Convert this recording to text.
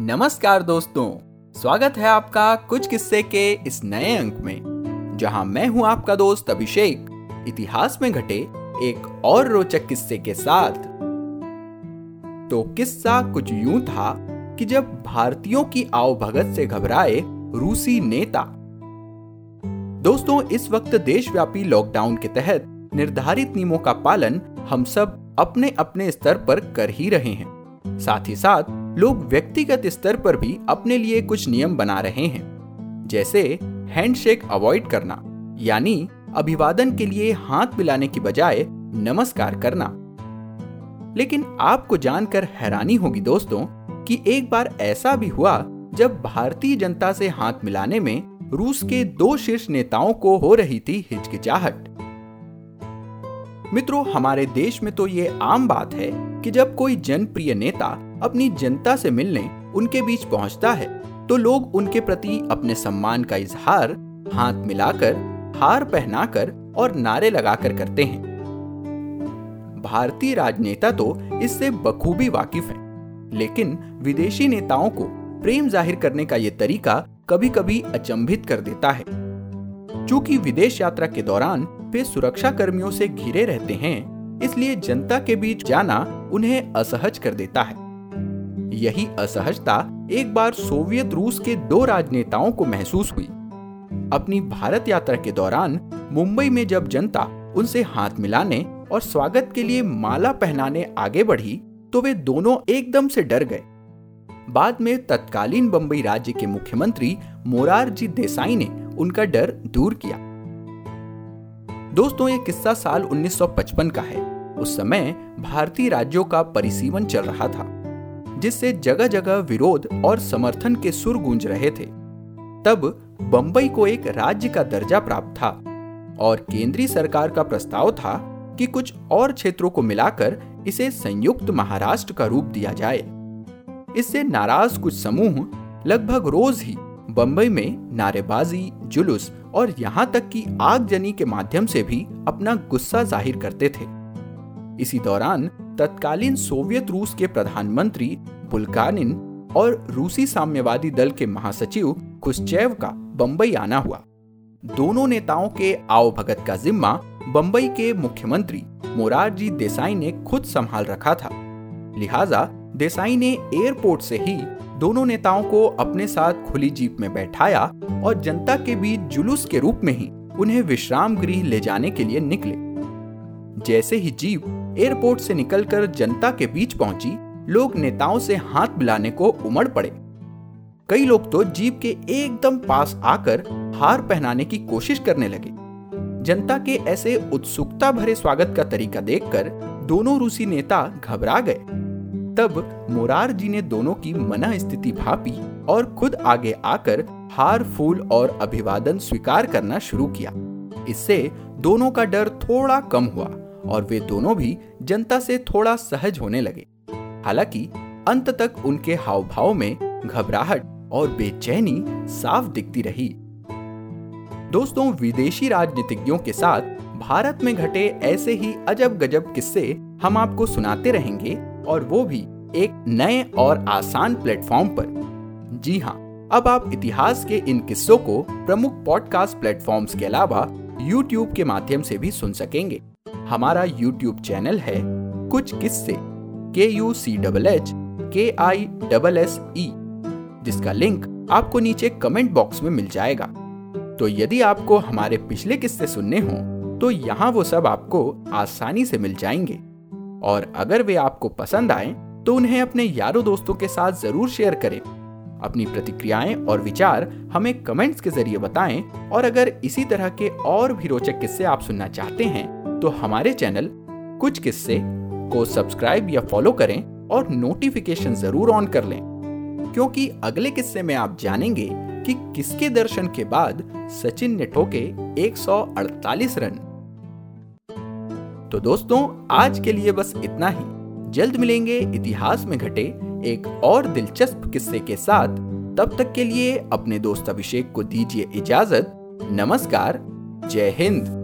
नमस्कार दोस्तों, स्वागत है आपका कुछ किस्से के इस नए अंक में, जहाँ मैं हूँ आपका दोस्त अभिषेक, इतिहास में घटे एक और रोचक किस्से के साथ। तो किस्सा कुछ यूँ था कि जब भारतीयों की आओ भगत से घबराए रूसी नेता। दोस्तों, इस वक्त देशव्यापी लॉकडाउन के तहत निर्धारित नियमों का पालन हम सब अपने अपने स्तर पर कर ही रहे हैं। साथ ही साथ लोग व्यक्तिगत स्तर पर भी अपने लिए कुछ नियम बना रहे हैं। जैसे हैंडशेक अवॉइड करना, यानी अभिवादन के लिए हाथ मिलाने की बजाय नमस्कार करना। लेकिन आपको जानकर हैरानी होगी दोस्तों कि एक बार ऐसा भी हुआ जब भारतीय जनता से हाथ मिलाने में रूस के दो शीर्ष नेताओं को हो रही थी हिचकिचाहट। मित्रों, हमारे देश में तो ये आम बात है कि जब कोई जनप्रिय नेता अपनी जनता से मिलने उनके बीच पहुँचता है तो लोग उनके प्रति अपने सम्मान का इजहार हाथ मिलाकर हार पहनाकर और नारे लगाकर करते हैं। भारतीय राजनेता तो इससे बखूबी वाकिफ हैं, लेकिन विदेशी नेताओं को प्रेम ज़ाहिर करने का यह तरीका कभी कभी अचंभित कर देता है। चूँकि विदेश यात्रा के दौरान वे सुरक्षा कर्मियों से घिरे रहते हैं इसलिए जनता के बीच जाना उन्हें असहज कर देता है। यही असहजता एक बार सोवियत रूस के दो राजनेताओं को महसूस हुई। अपनी भारत यात्रा के दौरान मुंबई में जब जनता उनसे हाथ मिलाने और स्वागत के लिए माला पहनाने आगे बढ़ी तो वे दोनों एकदम से डर गए। बाद में तत्कालीन बंबई राज्य के मुख्यमंत्री मोरारजी देसाई ने उनका डर दूर किया। दोस्तों, ये किस्सा साल 1955 का है। उस समय भारतीय राज्यों का परिसीमन चल रहा था। जिससे जगह जगह विरोध और समर्थन के सुर गूंज रहे थे। तब बंबई को एक राज्य का दर्जा प्राप्त था और केंद्रीय सरकार का प्रस्ताव था कि कुछ और क्षेत्रों को मिलाकर इसे संयुक्त महाराष्ट्र का रूप दिया जाए। इससे नाराज़ कुछ समूह लगभग रोज ही बंबई में नारेबाजी, जुलूस और यहाँ तक कि आगजनी के माध्यम से भी अपना गुस्सा ज़ाहिर करते थे। इसी दौरान तत्कालीन सोवियत रूस के प्रधानमंत्री बुल्गानिन और रूसी साम्यवादी दल के महासचिव खुशचेव का बंबई आना हुआ। दोनों नेताओं के आओ भगत का जिम्मा बंबई के मुख्यमंत्री मोरारजी देसाई ने खुद संभाल रखा था। लिहाजा देसाई ने एयरपोर्ट से ही दोनों नेताओं को अपने साथ खुली जीप में बैठाया और जनता के बीच जुलूस के रूप में ही उन्हें विश्राम गृह ले जाने के लिए निकले। जैसे ही जीप एयरपोर्ट से निकलकर जनता के बीच पहुँची, लोग नेताओं से हाथ मिलाने को उमड़ पड़े। कई लोग तो जीप के एकदम पास आकर हार पहनाने की कोशिश करने लगे। जनता के ऐसे उत्सुकता भरे स्वागत का तरीका देखकर दोनों रूसी नेता घबरा गए। तब मोरार जी ने दोनों की मना स्थिति भापी और खुद आगे आकर हार, फूल और अभिवादन स्वीकार करना शुरू किया। इससे दोनों का डर थोड़ा कम हुआ। और वे दोनों भी जनता से थोड़ा सहज होने लगे। हालाँकि, अंत तक उनके हाव भाव में घबराहट और बेचैनी साफ़ दिखती रही। दोस्तों, विदेशी राजनीतिज्ञों के साथ भारत में घटे ऐसे ही अजब गजब किस्से हम आपको सुनाते रहेंगे और वो भी एक नए और आसान प्लेटफॉर्म पर। जी हाँ अब आप इतिहास के इन किस्सों को प्रमुख पॉडकास्ट प्लेटफॉर्म्स के अलावा YouTube के माध्यम से भी सुन सकेंगे। हमारा YouTube चैनल है कुछ किस्से के यू सी डबल एच के आई डबल एस ई जिसका लिंक आपको नीचे कमेंट बॉक्स में मिल जाएगा। तो यदि आपको हमारे पिछले किस्से सुनने हों तो यहाँ वो सब आपको आसानी से मिल जाएँगे। और अगर वे आपको पसंद आए तो उन्हें अपने यारों दोस्तों के साथ ज़रूर शेयर करें। अपनी प्रतिक्रियाएँ और विचार हमें कमेंट्स के ज़रिए बताएँ, और अगर इसी तरह के और भी रोचक किस्से आप सुनना चाहते हैं तो हमारे चैनल कुछ किस्से को सब्सक्राइब या फॉलो करें और नोटिफिकेशन ज़रूर ऑन कर लें। क्योंकि अगले किस्से में आप जानेंगे कि किसके दर्शन के बाद सचिन ने ठोके 148 रन। तो दोस्तों, आज के लिए बस इतना ही। जल्द मिलेंगे इतिहास में घटे एक और दिलचस्प किस्से के साथ, तब तक के लिए अपने दोस्त अभिषेक को दीजिए इजाज़त। नमस्कार, जय हिंद।